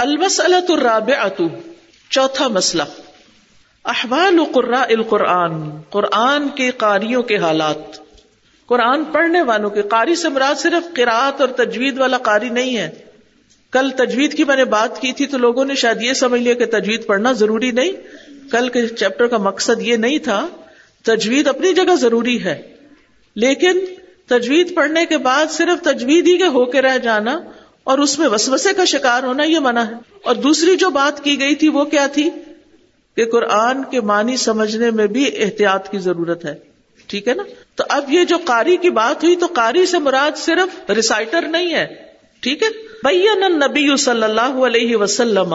المسلۃ الرابعۃ چوتھا مسئلہ، احوال قرا القرآن، قرآن کے قاریوں کے حالات۔ قرآن پڑھنے والوں کے، قاری سے مراد صرف قرآت اور تجوید والا قاری نہیں ہے۔ کل تجوید کی میں نے بات کی تھی تو لوگوں نے شاید یہ سمجھ لیا کہ تجوید پڑھنا ضروری نہیں۔ کل کے چیپٹر کا مقصد یہ نہیں تھا۔ تجوید اپنی جگہ ضروری ہے۔ لیکن تجوید پڑھنے کے بعد صرف تجوید ہی کے ہو کے رہ جانا اور اس میں وسوسے کا شکار ہونا یہ منع ہے۔ اور دوسری جو بات کی گئی تھی وہ کیا تھی؟ کہ قرآن کے معنی سمجھنے میں بھی احتیاط کی ضرورت ہے۔ ٹھیک ہے نا؟ تو اب یہ جو قاری کی بات ہوئی تو قاری سے مراد صرف ریسائٹر نہیں ہے۔ ٹھیک ہے؟ بین نبی صلی اللہ علیہ وسلم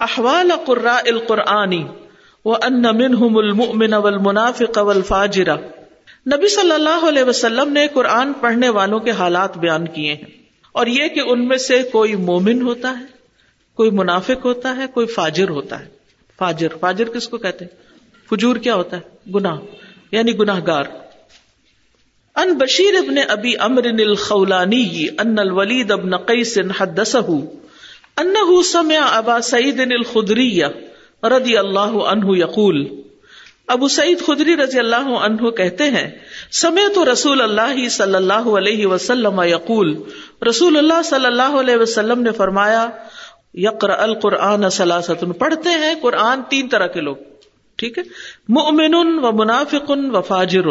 احوال قرا القرآنی و ان منہم المؤمن والمنافق والفاجرہ نبی صلی اللہ علیہ وسلم نے قرآن پڑھنے والوں کے حالات بیان کیے ہیں۔ اور یہ کہ ان میں سے کوئی مومن ہوتا ہے، کوئی منافق ہوتا ہے، کوئی فاجر ہوتا ہے۔ فاجر فاجر کس کو کہتے ہیں؟ فجور کیا ہوتا ہے؟ گناہ یعنی گناہ گار ان بشیر ابن ابی امر الخولانی ان الولید ابن قیس حدثه انه سمع ابا سعید الخدری رضی اللہ عنہ یقول ابو سعید خدری رضی اللہ عنہ کہتے ہیں سمے تو رسول اللہ صلی اللہ علیہ وسلم یقول، رسول اللہ صلی اللہ علیہ وسلم نے فرمایا یقر القرآن سلاست پڑھتے ہیں قرآن تین طرح کے لوگ، ٹھیک ہے؟ مومن و منافق و فاجر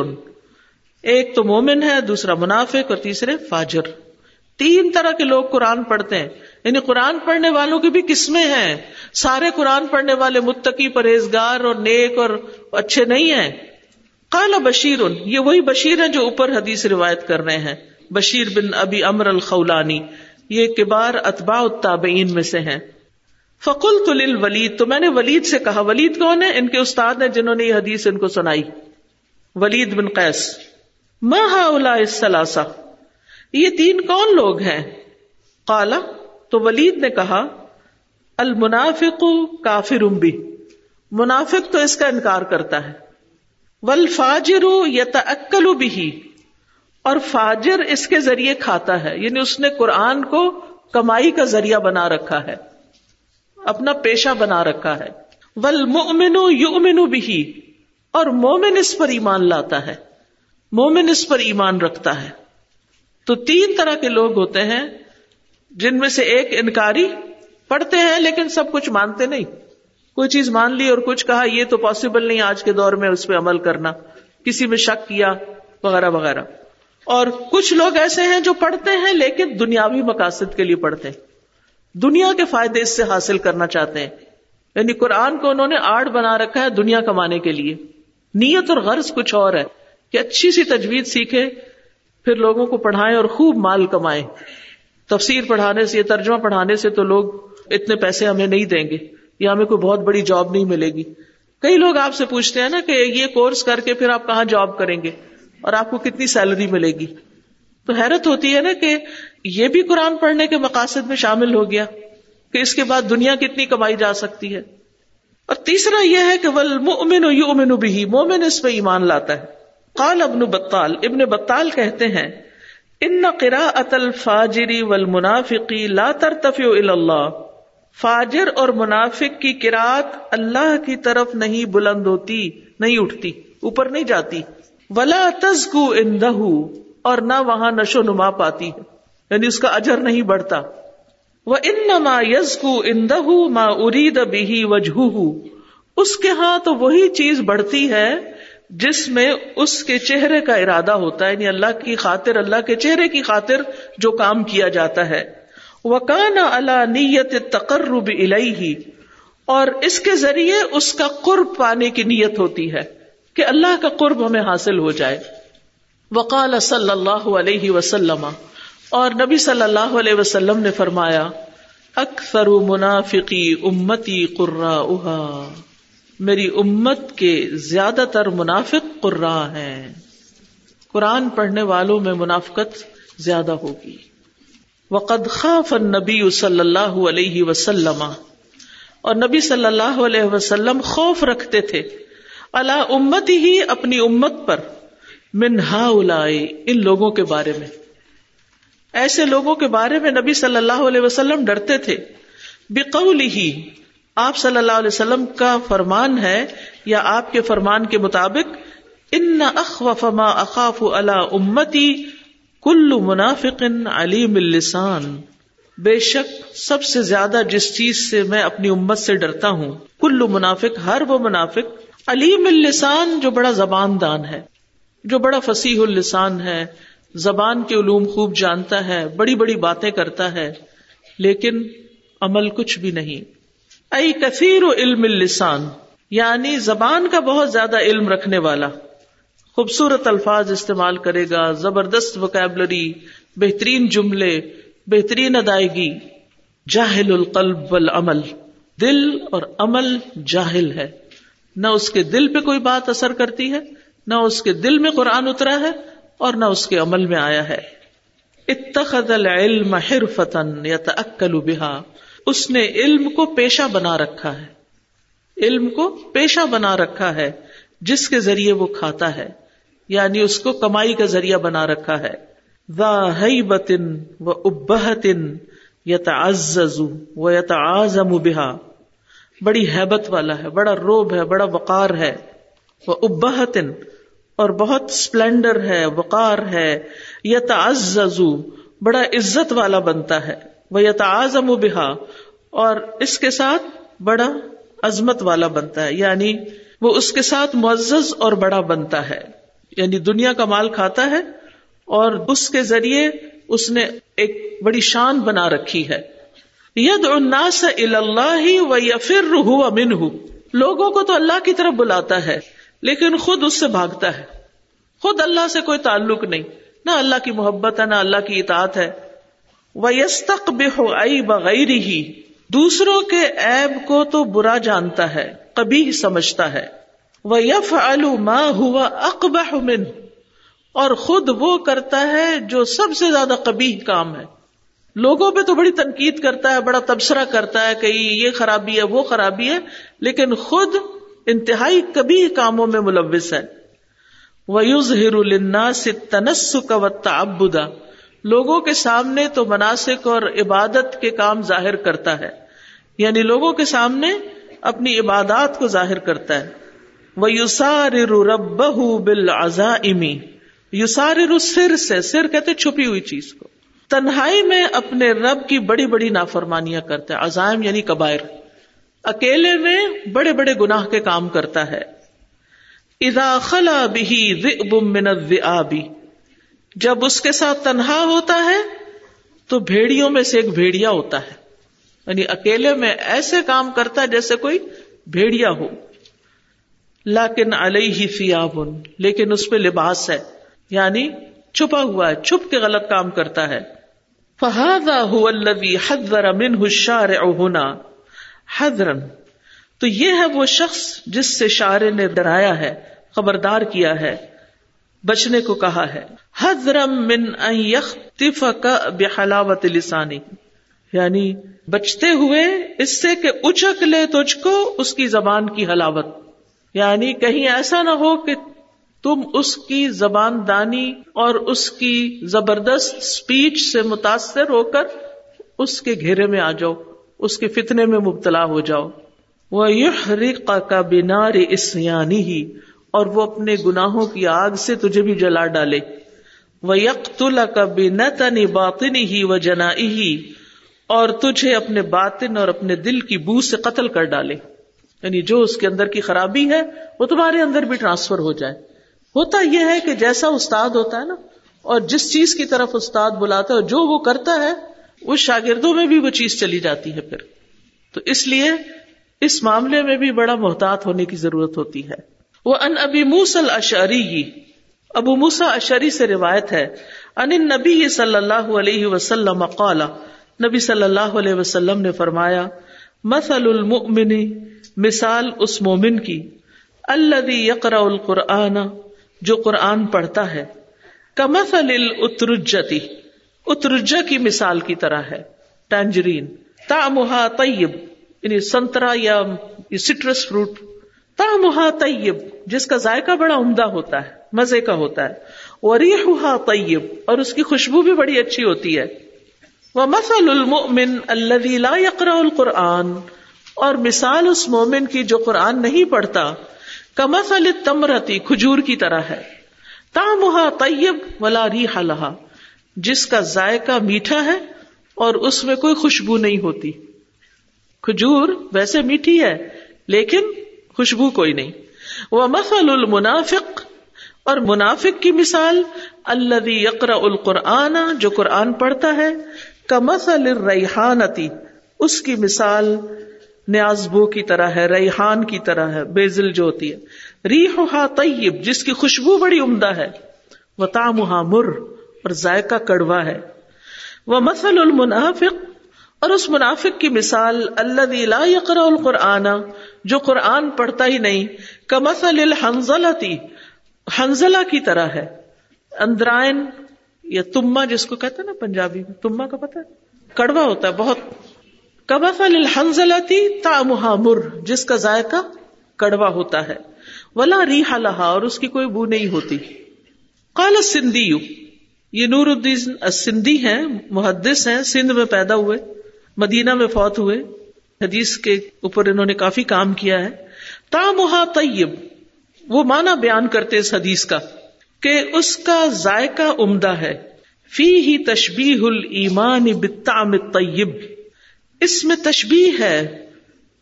ایک تو مومن ہے، دوسرا منافق اور تیسرے فاجر۔ تین طرح کے لوگ قرآن پڑھتے ہیں۔ یعنی قرآن پڑھنے والوں کی بھی قسمیں ہیں۔ سارے قرآن پڑھنے والے متقی، پرہیزگار اور نیک اور اچھے نہیں ہیں۔ کالا بشیر، یہ وہی بشیر ہیں جو اوپر حدیث روایت کر رہے ہیں۔ بشیر بن ابی امر الخولانی، یہ کبار اتباع التابعین میں سے ہیں۔ فکل تل ولید تو میں نے ولید سے کہا، ولید کون ہے؟ ان کے استاد ہیں جنہوں نے یہ حدیث ان کو سنائی۔ ولید بن قیس۔ ماں سلاسا یہ تین کون لوگ ہیں؟ کالا تو ولید نے کہا، المنافق کافر بھی۔ منافق تو اس کا انکار کرتا ہے۔ ول فاجر یا بھی اور فاجر اس کے ذریعے کھاتا ہے یعنی اس نے قرآن کو کمائی کا ذریعہ بنا رکھا ہے۔ اپنا پیشہ بنا رکھا ہے۔ ول مومن یو بھی اور مومن اس پر ایمان لاتا ہے۔ مومن اس پر ایمان رکھتا ہے۔ تو تین طرح کے لوگ ہوتے ہیں۔ جن میں سے ایک انکاری پڑھتے ہیں لیکن سب کچھ مانتے نہیں۔ کوئی چیز مان لی اور کچھ کہا، یہ تو پاسبل نہیں آج کے دور میں اس پہ عمل کرنا۔ کسی میں شک کیا، وغیرہ وغیرہ۔ اور کچھ لوگ ایسے ہیں جو پڑھتے ہیں لیکن دنیاوی مقاصد کے لیے پڑھتے ہیں۔ دنیا کے فائدے اس سے حاصل کرنا چاہتے ہیں۔ یعنی قرآن کو انہوں نے آڑ بنا رکھا ہے دنیا کمانے کے لیے۔ نیت اور غرض کچھ اور ہے کہ اچھی سی تجویز سیکھے پھر لوگوں کو پڑھائیں اور خوب مال کمائیں۔ تفسیر پڑھانے سے، ترجمہ پڑھانے سے تو لوگ اتنے پیسے ہمیں نہیں دیں گے، یا ہمیں کوئی بہت بڑی جاب نہیں ملے گی۔ کئی لوگ آپ سے پوچھتے ہیں نا کہ یہ کورس کر کے پھر آپ کہاں جاب کریں گے؟ اور آپ کو کتنی سیلری ملے گی؟ تو حیرت ہوتی ہے نا کہ یہ بھی قرآن پڑھنے کے مقاصد میں شامل ہو گیا کہ اس کے بعد دنیا کتنی کمائی جا سکتی ہے۔ اور تیسرا یہ ہے کہ ول مومن یؤمن بھی مومن اس پہ ایمان لاتا ہے۔ قال ابن بطال ابن بطال کہتے ہیں ان قرا اتل فاجری لا ترتفع اللہ۔ فاجر اور منافق کی کراط اللہ کی طرف نہیں بلند ہوتی، نہیں اٹھتی، اوپر نہیں جاتی۔ ولا تزکو اندہ اور نہ وہاں نشو نما پاتی ہے۔ یعنی اس کا اجر نہیں بڑھتا۔ وہ ان نما یز کو اندہ ماں ارید بھی وجہ اس کے ہاں تو وہی چیز بڑھتی ہے جس میں اس کے چہرے کا ارادہ ہوتا ہے یعنی اللہ کی خاطر، اللہ کے چہرے کی خاطر جو کام کیا جاتا ہے۔ وہ اللہ نیت تقرب الہی اور اس کے ذریعے اس کا قرب پانے کی نیت ہوتی ہے کہ اللہ کا قرب ہمیں حاصل ہو جائے۔ وقال صلی اللہ علیہ وسلم، اور نبی صلی اللہ علیہ وسلم نے فرمایا، اکثر منافقی امتی قرا میری امت کے زیادہ تر منافق قرا ہیں۔ قرآن پڑھنے والوں میں منافقت زیادہ ہوگی۔ وقد خاف النبی صلی اللہ علیہ وسلم۔ اور نبی صلی اللہ علیہ وسلم خوف رکھتے تھے۔ اللہ امت ہی اپنی امت پر۔ منہا ان لوگوں کے بارے میں۔ ایسے لوگوں کے بارے میں نبی صلی اللہ علیہ وسلم ڈرتے تھے۔ بقولی ہی آپ صلی اللہ علیہ وسلم کا فرمان ہے یا آپ کے فرمان کے مطابق ان اخوف ما اخاف اللہ امتی کل منافق علیم اللسان بے شک سب سے زیادہ جس چیز سے میں اپنی امت سے ڈرتا ہوں، کل منافق، ہر وہ منافق علیم اللسان جو بڑا زبان دان ہے، جو بڑا فصیح السان ہے، زبان کے علوم خوب جانتا ہے، بڑی بڑی باتیں کرتا ہے، لیکن عمل کچھ بھی نہیں۔ ائی کثیر و علم السان یعنی زبان کا بہت زیادہ علم رکھنے والا۔ خوبصورت الفاظ استعمال کرے گا، زبردست وکیبلری بہترین جملے، بہترین ادائیگی۔ جاہل القلب والعمل۔ دل اور عمل جاہل ہے۔ نہ اس کے دل پہ کوئی بات اثر کرتی ہے، نہ اس کے دل میں قرآن اترا ہے اور نہ اس کے عمل میں آیا ہے۔ اتخذ العلم حرفتن یتأکل بها۔ اس نے علم کو پیشہ بنا رکھا ہے۔ علم کو پیشہ بنا رکھا ہے، جس کے ذریعے وہ کھاتا ہے یعنی اس کو کمائی کا ذریعہ بنا رکھا ہے۔ بتن و ابہتن یتعزز و یتعازم بہا۔ بڑی حیبت والا ہے، بڑا روب ہے، بڑا وقار ہے۔ وہ ابہتن، اور بہت اسپلینڈر ہے، وقار ہے۔ یتعزز، بڑا عزت والا بنتا ہے۔ وہ یتعازم بہا اور اس کے ساتھ بڑا عظمت والا بنتا ہے یعنی وہ اس کے ساتھ معزز اور بڑا بنتا ہے یعنی دنیا کا مال کھاتا ہے اور اس کے ذریعے اس نے ایک بڑی شان بنا رکھی ہے۔ ید الناس اللہ و یفر ہوا من لوگوں کو تو اللہ کی طرف بلاتا ہے، لیکن خود اس سے بھاگتا ہے۔ خود اللہ سے کوئی تعلق نہیں، نہ اللہ کی محبت ہے، نہ اللہ کی اطاعت ہے۔ وہ بے بغیر ہی دوسروں کے ایب کو تو برا جانتا ہے، کبھی سمجھتا ہے۔ وہ یف ما ہوا اقبہ من اور خود وہ کرتا ہے جو سب سے زیادہ کبھی کام ہے۔ لوگوں پہ تو بڑی تنقید کرتا ہے، بڑا تبصرہ کرتا ہے کہ یہ خرابی ہے، وہ خرابی ہے، لیکن خود انتہائی کبھی کاموں میں ملوث ہے۔ وہ یوز ہر سے تنسک و لوگوں کے سامنے تو مناسب اور عبادت کے کام ظاہر کرتا ہے۔ یعنی لوگوں کے سامنے اپنی عبادات کو ظاہر کرتا ہے۔ وہ یوسار رب بل امی یوسار سر سے، سر کہتے چھپی ہوئی چیز کو۔ تنہائی میں اپنے رب کی بڑی بڑی نافرمانیاں کرتا ہے۔ عزائم یعنی کبائر۔ اکیلے میں بڑے بڑے گناہ کے کام کرتا ہے۔ ادا خلا بھی من الذئاب۔ جب اس کے ساتھ تنہا ہوتا ہے تو بھیڑیوں میں سے ایک بھیڑیا ہوتا ہے۔ یعنی اکیلے میں ایسے کام کرتا ہے جیسے کوئی بھیڑیا ہو۔ لاکن علیہ فیابن لیکن اس پہ لباس ہے۔ یعنی چھپا ہوا ہے، چھپ کے غلط کام کرتا ہے۔ فہذا هو الذي حذر منه الشارع هنا۔ حذرا۔ تو یہ ہے وہ شخص جس سے شارع نے ڈرایا ہے، خبردار کیا ہے۔ بچنے کو کہا ہے۔ حذرم من ان يختفك بحلاوه لسانه یعنی بچتے ہوئے اس سے کہ اچک لے تجھ کو اس کی زبان کی حلاوت۔ یعنی کہیں ایسا نہ ہو کہ تم اس کی زبان دانی اور اس کی زبردست اسپیچ سے متاثر ہو کر اس کے گھیرے میں آ جاؤ، اس کے فتنے میں مبتلا ہو جاؤ۔ وہ یحرق کا بینار اسیانی ہی اور وہ اپنے گناہوں کی آگ سے تجھے بھی جلا ڈالے۔ وہ یکل کا باطنی ہی و جنا ہی اور تجھے اپنے باطن اور اپنے دل کی بو سے قتل کر ڈالے۔ یعنی جو اس کے اندر کی خرابی ہے، وہ تمہارے اندر بھی ٹرانسفر ہو جائے۔ ہوتا یہ ہے کہ جیسا استاد ہوتا ہے نا، اور جس چیز کی طرف استاد بلاتا ہے جو وہ کرتا ہے، اس شاگردوں میں بھی وہ چیز چلی جاتی ہے پھر۔ تو اس لیے اس معاملے میں بھی بڑا محتاط ہونے کی ضرورت ہوتی ہے۔ وہ ان ابی موسل اشری ابو موسا اشری سے روایت ہے ان نبی صلی اللہ علیہ وسلم قال نبی صلی اللہ علیہ وسلم نے فرمایا، مثل المؤمن، مثال اس مومن کی اللہ یقرا القرآن، جو قرآن پڑھتا ہے۔ کمثل الاترجتی اترجا کی مثال کی طرح ہے۔ ٹینجرین تامہا طیب یعنی سنترا یا سٹرس فروٹ تامہا طیب۔ جس کا ذائقہ بڑا عمدہ ہوتا ہے، مزے کا ہوتا ہے۔ وریحہا طیب اور اس کی خوشبو بھی بڑی اچھی ہوتی ہے۔ وہ مسل المن لا یقرا القرآن، اور مثال اس مومن کی جو قرآن نہیں پڑھتا۔ کمسل تمرتی کھجور کی طرح ہے۔ تامہ طیب ولا ریح لہا جس کا ذائقہ میٹھا ہے، اور اس میں کوئی خوشبو نہیں ہوتی۔ کھجور ویسے میٹھی ہے، لیکن خوشبو کوئی نہیں۔ وہ مسل المنافق، اور منافق کی مثال اللہ یقرا القرآن جو قرآن پڑھتا ہے کمسل ریحانتی اس کی مثال نیازبو کی طرح ہے، ریحان کی طرح ہے بیزل جو ہوتی ہے۔ ریحا طیب، جس کی خوشبو بڑی عمدہ ہے۔ وہ تامہ مر، اور ذائقہ کڑوا ہے۔ وہ مسل المنافق اور اس منافق کی مثال اللہ لا یقرا القرآن، جو قرآن پڑھتا ہی نہیں کمسل الحنزلتی حنزلہ کی طرح ہے۔ اندرائن، یا تما جس کو کہتے ہیں نا پنجابی میں تما کا پتا ہے؟ کڑوا ہوتا ہے بہت۔ کبسل الحنزلتی تا مر، جس کا ذائقہ کڑوا ہوتا ہے۔ ولا ریحا لہا اور اس کی کوئی بو نہیں ہوتی۔ قال سندھی یہ نور الدین سندھی ہیں، محدث ہیں، سندھ میں پیدا ہوئے۔ مدینہ میں فوت ہوئے۔ حدیث کے اوپر انہوں نے کافی کام کیا ہے۔ تا طیب، وہ مانا بیان کرتے اس حدیث کا کہ اس کا ذائقہ عمدہ ہے۔ فی ہی تشبیح المان بتام طیب اس میں تشبیح ہے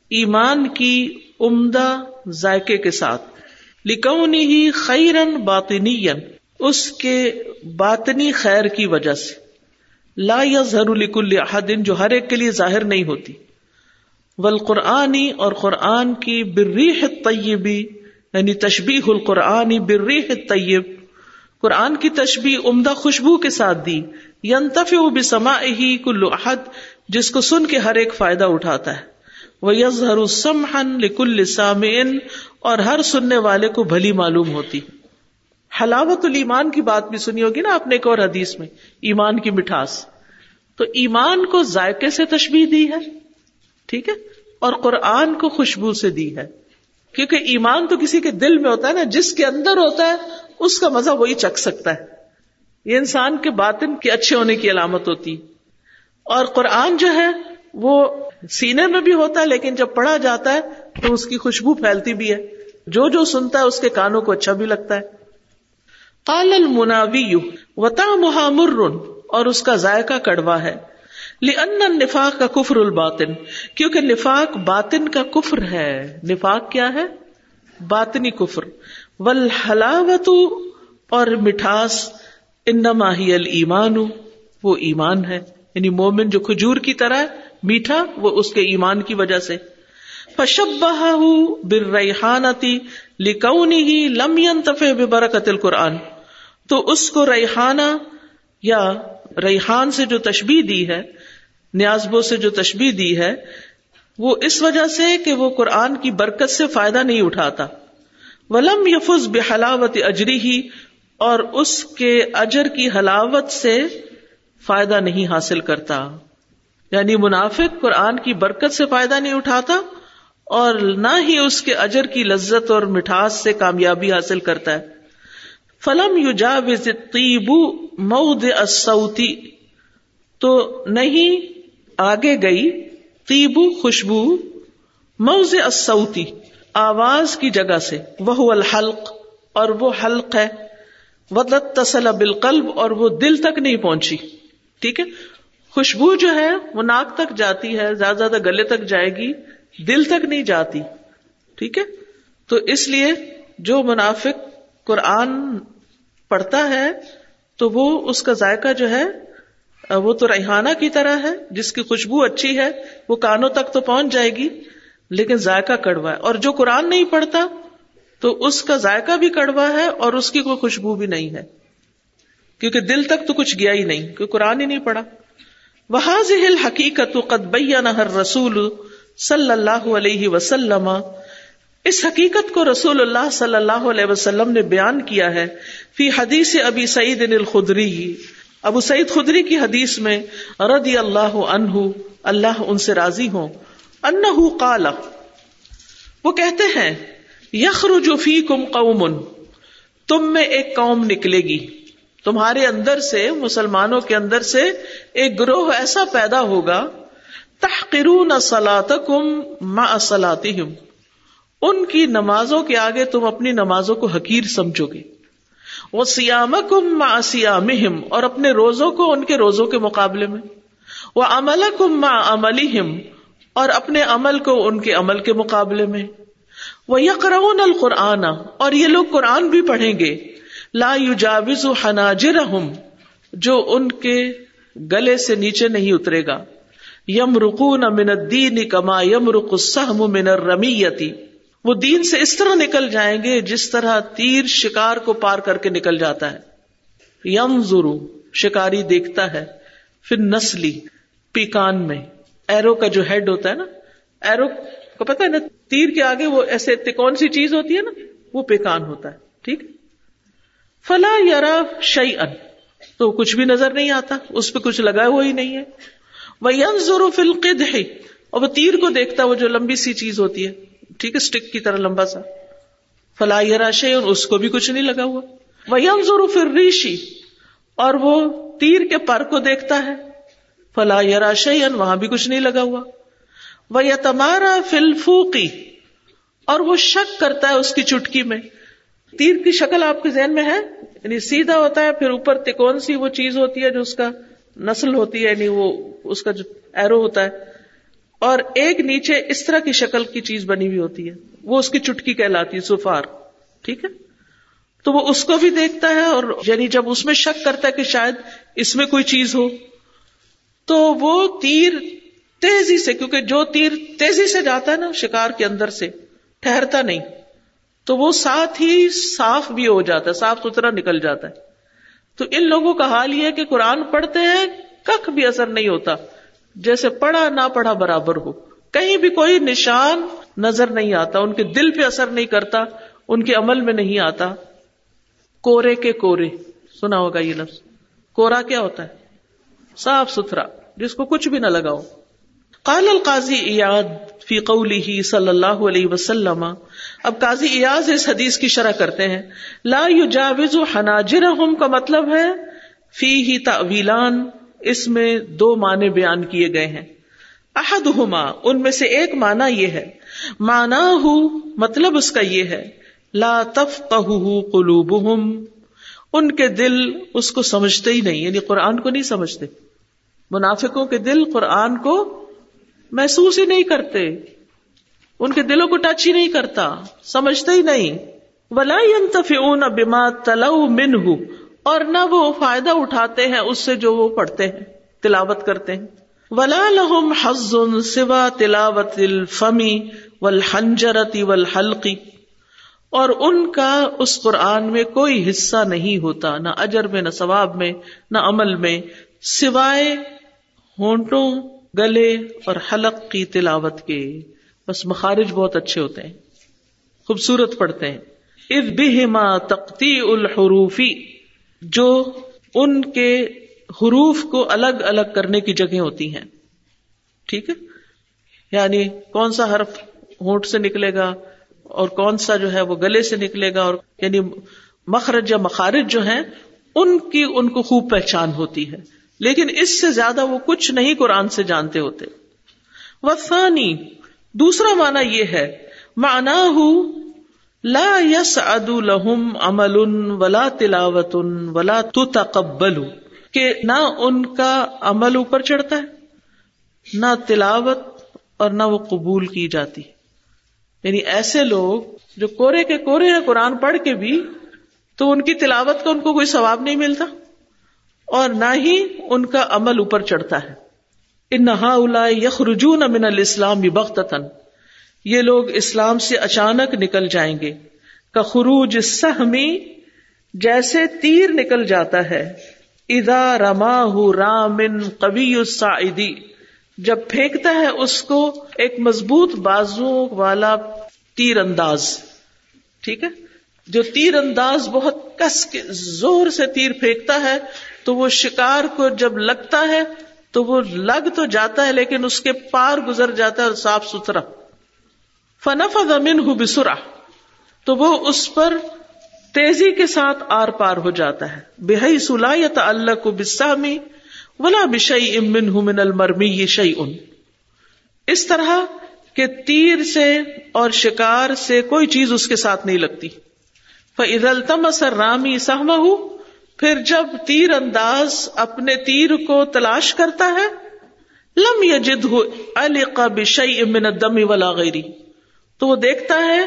ایمان کی عمدہ ذائقے کے ساتھ۔ لکونی ہی خیرن باطنی اس کے باطنی خیر کی وجہ سے۔ لا یظہر لکل احد جو ہر ایک کے لیے ظاہر نہیں ہوتی۔ ول قرآنی اور قرآن کی بریح طیبی یعنی تشبیح القرآنی بریح طیب قرآن کی تشبیح عمدہ خوشبو کے ساتھ دی۔ ینتف بسما ہی کل احد، جس کو سن کے ہر ایک فائدہ اٹھاتا ہے۔ وہ یظہر سمحن لکل سامعین اور ہر سننے والے کو بھلی معلوم ہوتی۔ حلاوت الایمان کی بات بھی سنی ہوگی نا آپ نے ایک اور حدیث میں، ایمان کی مٹھاس۔ تو ایمان کو ذائقے سے تشبیح دی ہے، ٹھیک ہے؟ اور قرآن کو خوشبو سے دی ہے۔ کیونکہ ایمان تو کسی کے دل میں ہوتا ہے نا، جس کے اندر ہوتا ہے، اس کا مزہ وہی چکھ سکتا ہے۔ یہ انسان کے باطن کے اچھے ہونے کی علامت ہوتی۔ اور قرآن جو ہے، وہ سینے میں بھی ہوتا ہے، لیکن جب پڑھا جاتا ہے، تو اس کی خوشبو پھیلتی بھی ہے۔ جو جو سنتا ہے، اس کے کانوں کو اچھا بھی لگتا ہے۔ قال المناوی وتا محمر اور اس کا ذائقہ کڑوا ہے لن نفاق کا کفر الباطن، کیونکہ نفاق باطن کا کفر ہے۔ نفاق کیا ہے؟ باطنی کفر۔ ول حلاوت اور مٹھاس، انما ہی المان وہ ایمان ہے۔ یعنی مومن جو کھجور کی طرح میٹھا، وہ اس کے ایمان کی وجہ سے۔ فشبہ برحانتی لکونی لم ينتفع ببرکت القرآن۔ تو اس کو ریحانہ یا ریحان سے جو تشبیح دی ہے نیازبو سے جو تشبیح دی ہے، وہ اس وجہ سے کہ وہ قرآن کی برکت سے فائدہ نہیں اٹھاتا۔ ولم یفز بحلاوت اجری ہی اور اس کے اجر کی حلاوت سے فائدہ نہیں حاصل کرتا۔ یعنی منافق قرآن کی برکت سے فائدہ نہیں اٹھاتا، اور نہ ہی اس کے اجر کی لذت اور مٹھاس سے کامیابی حاصل کرتا ہے۔ فلم یو جا طیبو مود اسوتی تو نہیں آگے گئی تیبو خوشبو موز اسوتی آواز کی جگہ سے وہ الحلق، اور وہ حلق ہے ودت تسل بالقلب، اور وہ دل تک نہیں پہنچی، ٹھیک ہے؟ خوشبو جو ہے، وہ ناک تک جاتی ہے، زیادہ زیادہ گلے تک جائے گی، دل تک نہیں جاتی، ٹھیک ہے؟ تو اس لیے جو منافق قرآن پڑھتا ہے تو وہ اس کا ذائقہ جو ہے، وہ تو ریحانہ کی طرح ہے، جس کی خوشبو اچھی ہے، وہ کانوں تک تو پہنچ جائے گی، لیکن ذائقہ کڑوا ہے۔ اور جو قرآن نہیں پڑھتا تو اس کا ذائقہ بھی کڑوا ہے اور اس کی کوئی خوشبو بھی نہیں ہے۔ کیونکہ دل تک تو کچھ گیا ہی نہیں کیونکہ قرآن ہی نہیں پڑھا۔ وہ ذہل حقیقت قطبیہ نہر رسول صلی اللہ علیہ وسلم اس حقیقت کو رسول اللہ صلی اللہ علیہ وسلم نے بیان کیا ہے فی حدیث ابی سعید الخدری۔ ابو سعید خدری کی حدیث میں رضی اللہ عنہ اللہ ان سے راضی ہوں۔ انہ قال، وہ کہتے ہیں، یخرج فیکم قوم، تم میں ایک قوم نکلے گی۔ تمہارے اندر سے، مسلمانوں کے اندر سے ایک گروہ ایسا پیدا ہوگا، تحقرون صلاتکم مع صلاتہم۔ ان کی نمازوں کے آگے تم اپنی نمازوں کو حقیر سمجھو گے۔ وہ سیام کم سیام اور اپنے روزوں کو ان کے روزوں کے مقابلے میں۔ وہ عمل کم ماں عملی اور اپنے عمل کو ان کے عمل کے مقابلے میں۔ وہ یقرون القرآن اور یہ لوگ قرآن بھی پڑھیں گے۔ لا یو جاوز حناجر جو ان کے گلے سے نیچے نہیں اترے گا۔ یم رکون من الدین کما یم رک السہم من الرمیتی وہ دین سے اس طرح نکل جائیں گے جس طرح تیر شکار کو پار کر کے نکل جاتا ہے۔ یم ضرو شکاری دیکھتا ہے۔ پھر نسلی پیکان میں۔ ایرو کا جو ہیڈ ہوتا ہے نا، ایرو کو پتا ہے نا، تیر کے آگے وہ ایسے کون سی چیز ہوتی ہے نا، وہ پیکان ہوتا ہے، ٹھیک۔ فلا یارا شعی ان تو کچھ بھی نظر نہیں آتا، اس پہ کچھ لگا ہوا ہی نہیں ہے۔ وہ یم ضرور فلقد ہے اور وہ تیر کو دیکھتا وہ جو لمبی سی چیز ہوتی ہے۔ ٹھیک ہے اسٹک کی طرح لمبا سا۔ فلا راشے اور اس کو بھی کچھ نہیں لگا ہوا۔ وہ ضرور پھر ریشی اور وہ تیر کے پر کو دیکھتا ہے۔ فلا راشن وہاں بھی کچھ نہیں لگا ہوا۔ وہ یا تمارا فلفوقی اور وہ شک کرتا ہے اس کی چٹکی میں۔ تیر کی شکل آپ کے ذہن میں ہے؟ یعنی سیدھا ہوتا ہے، پھر اوپر کون سی وہ چیز ہوتی ہے جو اس کا نسل ہوتی ہے یعنی وہ اس کا جو ایرو ہوتا ہے۔ اور ایک نیچے اس طرح کی شکل کی چیز بنی ہوئی ہوتی ہے۔ وہ اس کی چٹکی کہلاتی ہے سفار ٹھیک ہے؟ تو وہ اس کو بھی دیکھتا ہے اور یعنی جب اس میں شک کرتا ہے کہ شاید اس میں کوئی چیز ہو، تو وہ تیر تیزی سے، کیونکہ جو تیر تیزی سے جاتا ہے نا شکار کے اندر سے، ٹھہرتا نہیں۔ تو وہ ساتھ ہی صاف بھی ہو جاتا ہے، صاف ستھرا نکل جاتا ہے۔ تو ان لوگوں کا حال یہ ہے کہ قرآن پڑھتے ہیں کخ بھی اثر نہیں ہوتا۔ جیسے پڑھا نہ پڑھا برابر ہو۔ کہیں بھی کوئی نشان نظر نہیں آتا، ان کے دل پہ اثر نہیں کرتا، ان کے عمل میں نہیں آتا۔ کورے کے کورے، سنا ہوگا یہ لفظ۔ کورا کیا ہوتا ہے؟ صاف ستھرا، جس کو کچھ بھی نہ لگاؤ۔ قال القاضی ایاد فی قولی صلی اللہ علیہ وسلم۔ اب قاضی ایاز اس حدیث کی شرح کرتے ہیں۔ لا یجاوز حناجرہم کا مطلب ہے فی ہی تعویلان اس میں دو معنی بیان کیے گئے ہیں۔ احد ہوما ان میں سے ایک مانا یہ ہے۔ مانا ہو مطلب اس کا یہ ہے، لا تف قلوب ان کے دل اس کو سمجھتے ہی نہیں یعنی قرآن کو نہیں سمجھتے۔ منافقوں کے دل قرآن کو محسوس ہی نہیں کرتے۔ ان کے دلوں کو ٹچ ہی نہیں کرتا، سمجھتے ہی نہیں۔ ولا ينتفعون بما تلو منه۔ اور نہ وہ فائدہ اٹھاتے ہیں اس سے جو وہ پڑھتے ہیں، تلاوت کرتے ہیں۔ ولا لہم حز سوا تلاوت الفمی والحنجرتی والحلقی اور ان کا اس قرآن میں کوئی حصہ نہیں ہوتا، نہ اجر میں، نہ ثواب میں، نہ عمل میں، سوائے ہونٹوں، گلے اور حلق کی تلاوت کے۔ بس مخارج بہت اچھے ہوتے ہیں، خوبصورت پڑھتے ہیں۔ اد بہما تختی الحروفی جو ان کے حروف کو الگ الگ کرنے کی جگہ ہوتی ہیں۔ ٹھیک ہے؟ یعنی کون سا حرف ہونٹ سے نکلے گا اور کون سا جو ہے وہ گلے سے نکلے گا اور یعنی مخرج یا مخارج جو ہیں، ان کی ان کو خوب پہچان ہوتی ہے۔ لیکن اس سے زیادہ وہ کچھ نہیں قرآن سے جانتے ہوتے۔ وفانی دوسرا معنی یہ ہے مانا ہوں لا یس اد الحم امل ولا تلاوت ولا تو تقبل کہ نہ ان کا عمل اوپر چڑھتا ہے، نہ تلاوت اور نہ وہ قبول کی جاتی۔ یعنی ایسے لوگ جو کورے کے کورے ہیں، قرآن پڑھ کے بھی، تو ان کی تلاوت کا ان کو کوئی ثواب نہیں ملتا، اور نہ ہی ان کا عمل اوپر چڑھتا ہے۔ ان نہا یخ رجون امن الاسلام بخت یہ لوگ اسلام سے اچانک نکل جائیں گے۔ کا خروج سہمی جیسے تیر نکل جاتا ہے۔ ادا رما رامن کبھی جب پھینکتا ہے اس کو ایک مضبوط بازو والا تیر انداز۔ ٹھیک ہے؟ جو تیر انداز بہت کس کے زور سے تیر پھینکتا ہے، تو وہ شکار کو جب لگتا ہے، تو وہ لگ تو جاتا ہے، لیکن اس کے پار گزر جاتا ہے اور صاف ستھرا۔ فنف امین ہو بسرا تو وہ اس پر تیزی کے ساتھ آر پار ہو جاتا ہے۔ بےحی سلاحیت اللہ کو بسامی ولا بشئی امن من المرمی یہ شعی ان اس طرح کہ تیر سے اور شکار سے کوئی چیز اس کے ساتھ نہیں لگتی۔ فعد التم اثر رامی سہما پھر جب تیر انداز اپنے تیر کو تلاش کرتا ہے، لم یجد ہو القا بشئی امن دمی ولا غیری۔ تو وہ دیکھتا ہے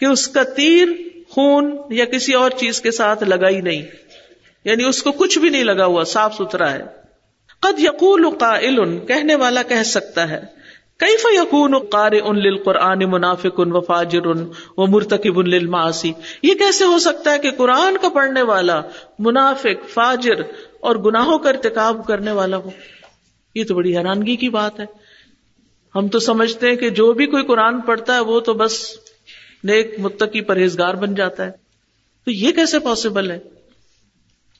کہ اس کا تیر خون یا کسی اور چیز کے ساتھ لگا ہی نہیں۔ یعنی اس کو کچھ بھی نہیں لگا ہوا، صاف ستھرا ہے۔ قد یقول قائل، کہنے والا کہہ سکتا ہے، کیف یقون قار ان قرآن منافق ان و فاجر ان و مرتکب ان للمعاصی؟ یہ کیسے ہو سکتا ہے کہ قرآن کا پڑھنے والا منافق، فاجر اور گناہوں کا ارتکاب کرنے والا ہو؟ یہ تو بڑی حیرانگی کی بات ہے۔ ہم تو سمجھتے ہیں کہ جو بھی کوئی قرآن پڑھتا ہے وہ تو بس نیک متقی پرہیزگار بن جاتا ہے۔ تو یہ کیسے پاسبل ہے؟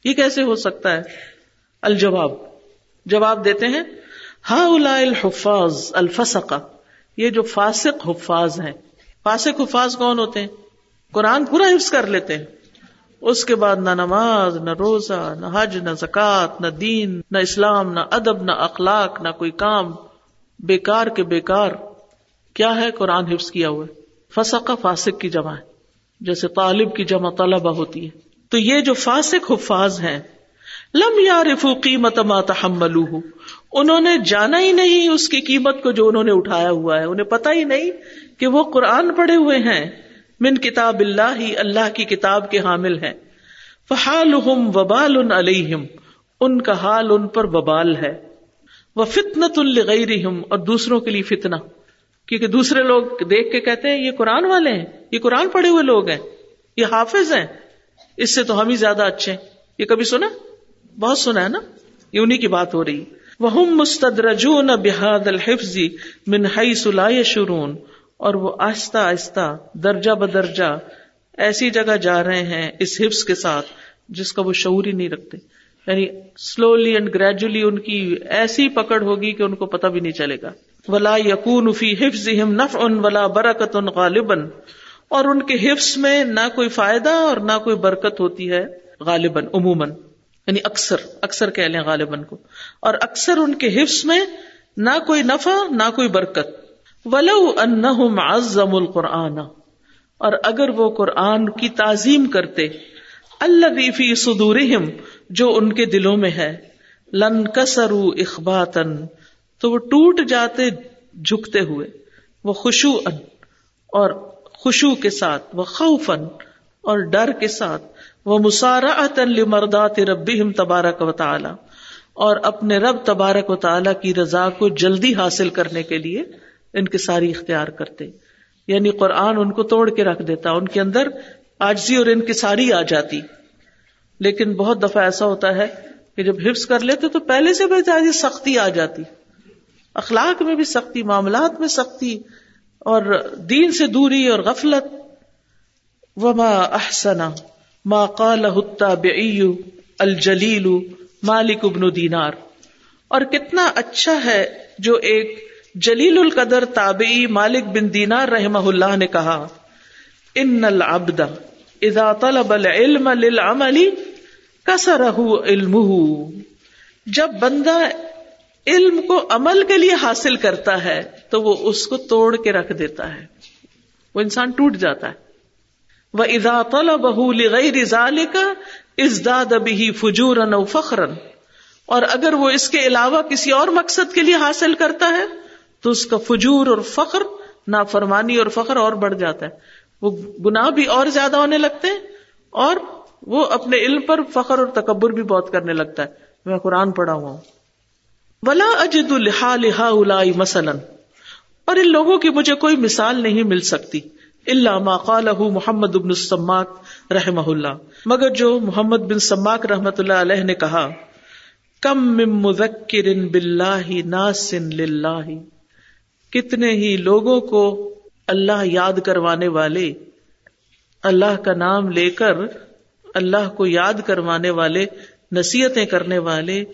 یہ کیسے ہو سکتا ہے؟ الجواب۔ جواب دیتے ہیں ہا الحفاظ الفسقا یہ جو فاسق حفاظ ہیں۔ فاسق حفاظ کون ہوتے ہیں؟ قرآن پورا حفظ کر لیتے ہیں۔ اس کے بعد نہ نماز، نہ روزہ، نہ حج، نہ زکات نہ دین، نہ اسلام، نہ ادب، نہ اخلاق، نہ کوئی کام۔ بیکار کے بیکار کیا ہے قرآن حفظ کیا ہوا فسقا فاسق کی جمع ہے، جیسے طالب کی جمع طلبہ ہوتی ہے۔ تو یہ جو فاسق حفاظ ہیں، لم یا رفو قیمت تحملو انہوں نے جانا ہی نہیں اس کی قیمت کو جو انہوں نے اٹھایا ہوا ہے۔ انہیں پتا ہی نہیں کہ وہ قرآن پڑھے ہوئے ہیں۔ من کتاب اللہ ہی اللہ کی کتاب کے حامل ہیں۔ فحال وبال علیہم۔ ان کا حال ان پر وبال ہے۔ وہ فتنت الغیرہم اور دوسروں کے لیے فتنا کیونکہ دوسرے لوگ دیکھ کے کہتے ہیں، یہ قرآن والے ہیں، یہ قرآن پڑھے ہوئے لوگ ہیں، یہ حافظ ہیں، اس سے تو ہم ہی زیادہ اچھے ہیں۔ یہ کبھی سنا؟ بہت سنا ہے نا؟ یہ انہیں کی بات ہو رہی۔ وہ مستدرجون بحاد الحفظ من حیث لا شرون اور وہ آہستہ آہستہ، درجہ بدرجہ ایسی جگہ جا رہے ہیں اس حفظ کے ساتھ جس کا وہ شعور ہی نہیں رکھتے۔ یعنی سلولی اینڈ گریجولی ان کی ایسی پکڑ ہوگی کہ ان کو پتہ بھی نہیں چلے گا۔ ولا یقون فی حفظ نف ان ولا برکت ان غالباً۔ اور ان کے حفظ میں نہ کوئی فائدہ اور نہ کوئی برکت ہوتی ہے غالباً، عموماً۔ یعنی اکثر اکثر کہہ لیں غالباً کو۔ اور اکثر ان کے حفظ میں نہ کوئی نفع، نہ کوئی برکت۔ ولو انہم عظم القرآن۔ اور اگر وہ قرآن کی تعظیم کرتے اللہ فی صدورہم جو ان کے دلوں میں ہے۔ لن کسرو اخباتن، تو وہ ٹوٹ جاتے جھکتے ہوئے، وہ خوشو ان اور خوشو کے ساتھ، وہ خوفن اور ڈر کے ساتھ، وہ مسارا مردات ربی تبارک و تعالی اور اپنے رب تبارک و تعالی کی رضا کو جلدی حاصل کرنے کے لیے ان کے ساری اختیار کرتے۔ یعنی قرآن ان کو توڑ کے رکھ دیتا، ان کے اندر آجزی اور ان کی ساری آ جاتی۔ لیکن بہت دفعہ ایسا ہوتا ہے کہ جب حفظ کر لیتے تو پہلے سے بھی سختی آ جاتی۔ اخلاق میں بھی سختی، معاملات میں سختی اور دین سے دوری اور غفلت۔ وما احسنا ما التابعی الجلیل مالک ابن دینار اور کتنا اچھا ہے جو ایک جلیل القدر تابعی مالک بن دینار رحمہ اللہ نے کہا۔ ان العبد اذا طلب العلم للعمل کسرہ علمہ جب بندہ علم کو عمل کے لیے حاصل کرتا ہے، تو وہ اس کو توڑ کے رکھ دیتا ہے۔ وہ انسان ٹوٹ جاتا ہے۔ وہ ادا طل بہ لغیر کا ازداد ابھی فجور فخرن اور اگر وہ اس کے علاوہ کسی اور مقصد کے لیے حاصل کرتا ہے، تو اس کا فجور اور فخر، نافرمانی اور فخر اور بڑھ جاتا ہے۔ وہ گناہ بھی اور زیادہ ہونے لگتے ہیں اور وہ اپنے علم پر فخر اور تکبر بھی بہت کرنے لگتا ہے۔ میں قرآن پڑھا ہوا ہوں۔ ولا اجد الحا لہا مثلاً۔ اور ان لوگوں کی مجھے کوئی مثال نہیں مل سکتی۔ اللہ ما قاله محمد بن السماک رحمہ اللہ مگر جو محمد بن سماک رحمت اللہ علیہ نے کہا، کم من مذکر باللہ ناس للہ کتنے ہی لوگوں کو اللہ یاد کروانے والے اللہ کا نام لے کر اللہ کو یاد کروانے والے، نصیحتیں کرنے والے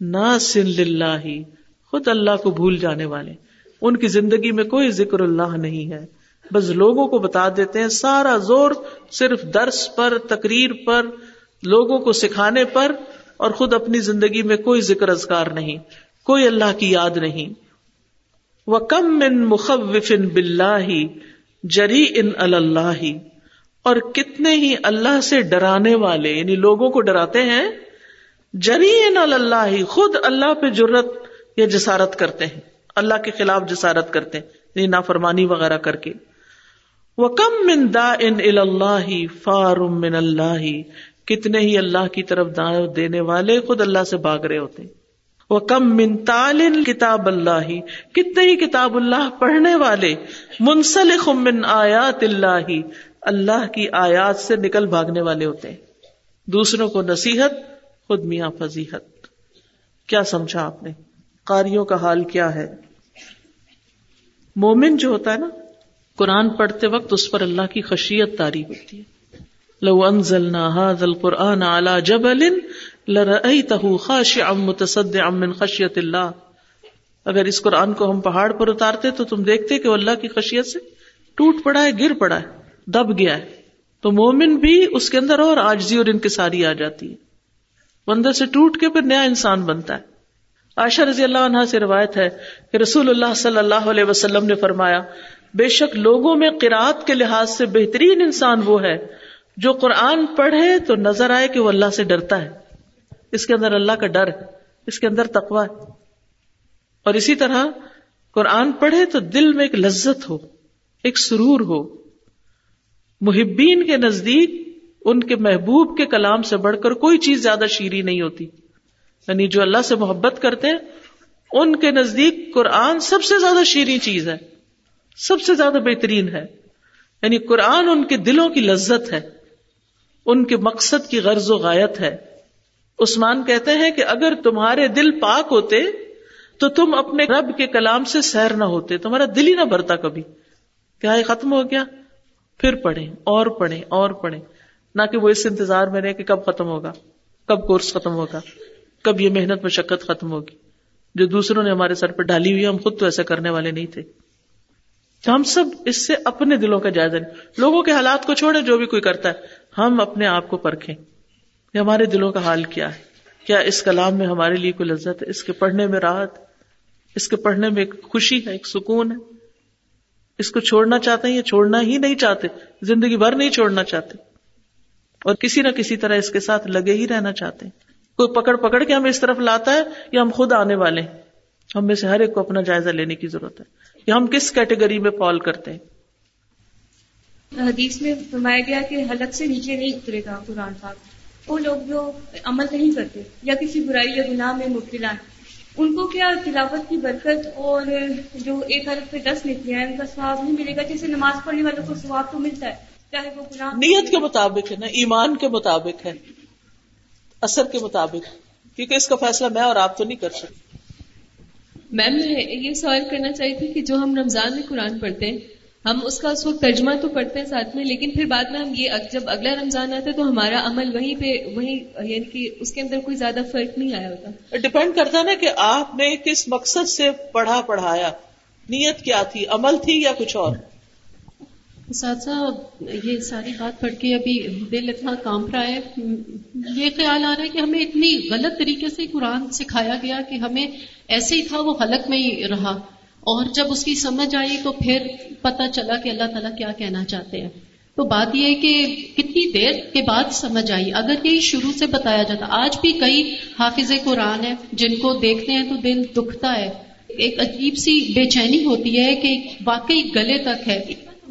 ناسن للہ، خود اللہ کو بھول جانے والے۔ ان کی زندگی میں کوئی ذکر اللہ نہیں ہے۔ بس لوگوں کو بتا دیتے ہیں، سارا زور صرف درس پر، تقریر پر، لوگوں کو سکھانے پر، اور خود اپنی زندگی میں کوئی ذکر ازگار نہیں، کوئی اللہ کی یاد نہیں۔ وہ کم من مخوف بلّہ جری ان اللہ اور کتنے ہی اللہ سے ڈرانے والے یعنی لوگوں کو ڈراتے ہیں جری ان اللہ خود اللہ پہ جرت یا جسارت کرتے ہیں، اللہ کے خلاف جسارت کرتے ہیں یعنی نافرمانی وغیرہ کر کے۔ وہ کم من دا ان اللہ فارم من اللہ کتنے ہی اللہ کی طرف دعوت دینے والے خود اللہ سے بھاگ رہے ہوتے وہ کم من تال کتاب اللہ کتنے ہی کتاب اللہ پڑھنے والے، منسلخ من آیات اللہ اللہ کی آیات سے نکل بھاگنے والے ہوتے ہیں۔ دوسروں کو نصیحت، خود میاں فضیحت۔ کیا سمجھا آپ نے؟ قاریوں کا حال کیا ہے؟ مومن جو ہوتا ہے نا، قرآن پڑھتے وقت اس پر اللہ کی خشیت تاری ہوتی ہے۔ لو انزلنا هذا القرآن على جبل لرأيته خاشعا متصدعا من خشیت اللہ۔ اگر اس قرآن کو ہم پہاڑ پر اتارتے تو تم دیکھتے کہ وہ اللہ کی خشیت سے ٹوٹ پڑا ہے، گر پڑا ہے۔ دب گیا ہے۔ تو مومن بھی اس کے اندر اور آجزی اور انکساری آ جاتی ہے۔ اندر سے ٹوٹ کے پھر نیا انسان بنتا ہے۔ عائشہ رضی اللہ عنہ سے روایت ہے کہ رسول اللہ صلی اللہ علیہ وسلم نے فرمایا، بے شک لوگوں میں قرآت کے لحاظ سے بہترین انسان وہ ہے جو قرآن پڑھے تو نظر آئے کہ وہ اللہ سے ڈرتا ہے۔ اس کے اندر اللہ کا ڈر ہے، اس کے اندر تقوا ہے۔ اور اسی طرح قرآن پڑھے تو دل میں ایک لذت ہو، ایک سرور ہو۔ محبین کے نزدیک ان کے محبوب کے کلام سے بڑھ کر کوئی چیز زیادہ شیریں نہیں ہوتی۔ یعنی جو اللہ سے محبت کرتے ہیں، ان کے نزدیک قرآن سب سے زیادہ شیریں چیز ہے۔ سب سے زیادہ بہترین ہے۔ یعنی قرآن ان کے دلوں کی لذت ہے۔ ان کے مقصد کی غرض و غایت ہے۔ عثمان کہتے ہیں کہ اگر تمہارے دل پاک ہوتے، تو تم اپنے رب کے کلام سے سیر نہ ہوتے۔ تمہارا دل ہی نہ بھرتا کبھی۔ کیا یہ ختم ہو گیا؟ پھر پڑھیں، اور پڑھیں اور پڑھیں۔ نہ کہ وہ اس انتظار میں رہے کہ کب ختم ہوگا، کب کورس ختم ہوگا، کب یہ محنت، مشقت ختم ہوگی۔ جو دوسروں نے ہمارے سر پہ ڈالی ہوئی ہم خود تو ایسا کرنے والے نہیں تھے۔ تو ہم سب اس سے اپنے دلوں کا جائزہ لیں۔ لوگوں کے حالات کو چھوڑے جو بھی کوئی کرتا ہے۔ ہم اپنے آپ کو پرکھیں۔ کہ ہمارے دلوں کا حال کیا ہے؟ کیا اس کلام میں ہمارے لیے کوئی لذت ہے؟ اس کے پڑھنے میں راحت، اس کے پڑھنے میں ایک خوشی ہے، ایک سکون ہے؟ اس کو چھوڑنا چاہتے ہیں یا چھوڑنا ہی نہیں چاہتے؟ زندگی بھر نہیں چھوڑنا چاہتے۔ اور کسی نہ کسی طرح اس کے ساتھ لگے ہی رہنا چاہتے ہیں۔ کوئی پکڑ پکڑ کے ہمیں اس طرف لاتا ہے یا ہم خود آنے والے ہیں۔ ہم میں سے ہر ایک کو اپنا جائزہ لینے کی ضرورت ہے۔ کہ ہم کس کیٹیگری میں فال کرتے ہیں؟ حدیث میں فرمایا گیا کہ حلق سے نیچے نہیں اترے گا قرآن پاک۔ وہ لوگ جو عمل نہیں کرتے یا کسی برائی یا گناہ میں مبتلا ان کو کیا تلاوت کی برکت اور جو ایک حلق پہ دس نکلے ہیں ان کا ثواب نہیں ملے گا۔ جیسے نماز پڑھنے والوں کو ثواب تو ملتا ہے چاہے وہ گناہ نیت کے مطابق ہے نا ایمان کے مطابق ہے اثر کے مطابق کیونکہ اس کا فیصلہ میں اور آپ تو نہیں کر سکتے۔ میم یہ سوال کرنا چاہیے تھی کہ جو ہم رمضان میں قرآن پڑھتے ہیں ہم اس کا اس وقت ترجمہ تو پڑھتے ہیں ساتھ میں لیکن پھر بعد میں ہم یہ جب اگلا رمضان آتا ہے تو ہمارا عمل وہیں پہ وہیں یعنی کہ اس کے اندر کوئی زیادہ فرق نہیں آیا ہوتا۔ ڈپینڈ کرتا نا کہ آپ نے کس مقصد سے پڑھا پڑھایا نیت کیا تھی عمل تھی یا کچھ اور؟ اساتذہ یہ ساری بات پڑھ کے ابھی دل اتنا کانپ رہا ہے۔ یہ خیال آ رہا ہے کہ ہمیں اتنی غلط طریقے سے قرآن سکھایا گیا کہ ہمیں ایسے ہی تھا وہ حلق میں ہی رہا۔ اور جب اس کی سمجھ آئی تو پھر پتہ چلا کہ اللہ تعالیٰ کیا کہنا چاہتے ہیں۔ تو بات یہ ہے کہ کتنی دیر کے بعد سمجھ آئی۔ اگر یہی شروع سے بتایا جاتا، آج بھی کئی حافظ قرآن ہیں جن کو دیکھتے ہیں تو دل دکھتا ہے۔ ایک عجیب سی بے چینی ہوتی ہے کہ واقعی گلے تک ہے۔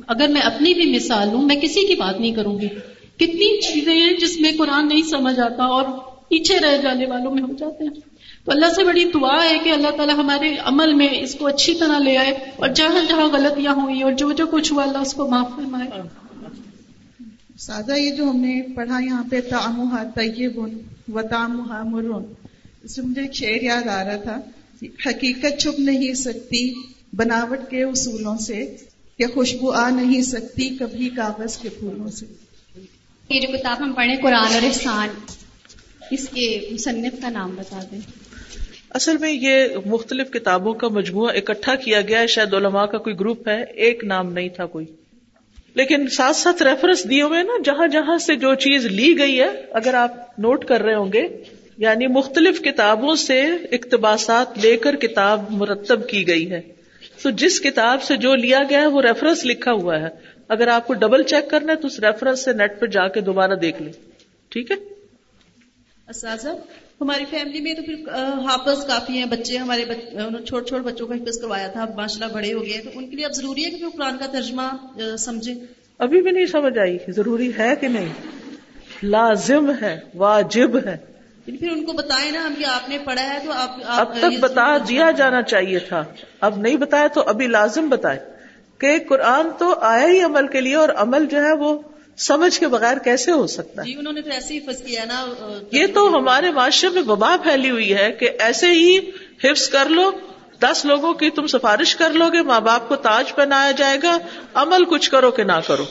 اگر میں اپنی بھی مثال لوں، میں کسی کی بات نہیں کروں گی۔ کتنی چیزیں ہیں جس میں قرآن نہیں سمجھ آتا اور پیچھے رہ جانے والوں میں ہو جاتے ہیں۔ تو اللہ سے بڑی دعا ہے کہ اللہ تعالیٰ ہمارے عمل میں اس کو اچھی طرح لے آئے اور جہاں جہاں غلطیاں ہوئی اور جو جو کچھ ہوا اللہ اس کو معاف فرمائے۔ سادہ یہ جو ہم نے پڑھا یہاں پہ تامہ طیب و تامہ مرون۔ اس سے مجھے ایک شعر یاد آ رہا تھا حقیقت چھپ نہیں سکتی بناوٹ کے اصولوں سے کہ خوشبو آ نہیں سکتی کبھی کاغذ کے پھولوں سے۔ یہ جو کتاب ہم پڑھیں قرآن اور احسان اس کے مصنف کا نام بتا دیں۔ اصل میں یہ مختلف کتابوں کا مجموعہ اکٹھا کیا گیا ہے، شاید علماء کا کوئی گروپ ہے، ایک نام نہیں تھا کوئی۔ لیکن ساتھ ساتھ ریفرنس دیے ہوئے نا، جہاں جہاں سے جو چیز لی گئی ہے، اگر آپ نوٹ کر رہے ہوں گے یعنی مختلف کتابوں سے اقتباسات لے کر کتاب مرتب کی گئی ہے۔ تو جس کتاب سے جو لیا گیا ہے، وہ ریفرنس لکھا ہوا ہے۔ اگر آپ کو ڈبل چیک کرنا ہے، تو اس ریفرنس سے نیٹ پہ جا کے دوبارہ دیکھ لیں۔ ٹھیک ہے؟ اساتذہ ہماری فیملی میں تو پھر حافظ کافی ہیں بچے ہمارے چھوٹے چھوٹے بچوں کا حفظ کروایا تھا ماشاء اللہ بڑے ہو گئے تو ان کے لیے اب ضروری ہے کہ وہ قرآن کا ترجمہ سمجھے ابھی بھی نہیں سمجھ آئی ضروری ہے کہ نہیں۔ لازم ہے واجب ہے۔ یعنی پھر ان کو بتائیں نا ہم کہ آپ نے پڑھا ہے تو آپ اب تک بتا دیا جانا چاہیے تھا۔ اب نہیں بتایا تو ابھی لازم بتائے کہ قرآن تو آیا ہی عمل کے لیے اور عمل جو ہے وہ سمجھ کے بغیر کیسے ہو سکتا ہے؟ جی انہوں نے تو ایسے ہی حفظ کیا نا یہ تو ہمارے معاشرے میں وبا پھیلی ہوئی ہے کہ ایسے ہی حفظ کر لو دس لوگوں کی تم سفارش کر لو گے ماں باپ کو تاج پہنایا جائے گا عمل کچھ کرو کہ نہ کرو۔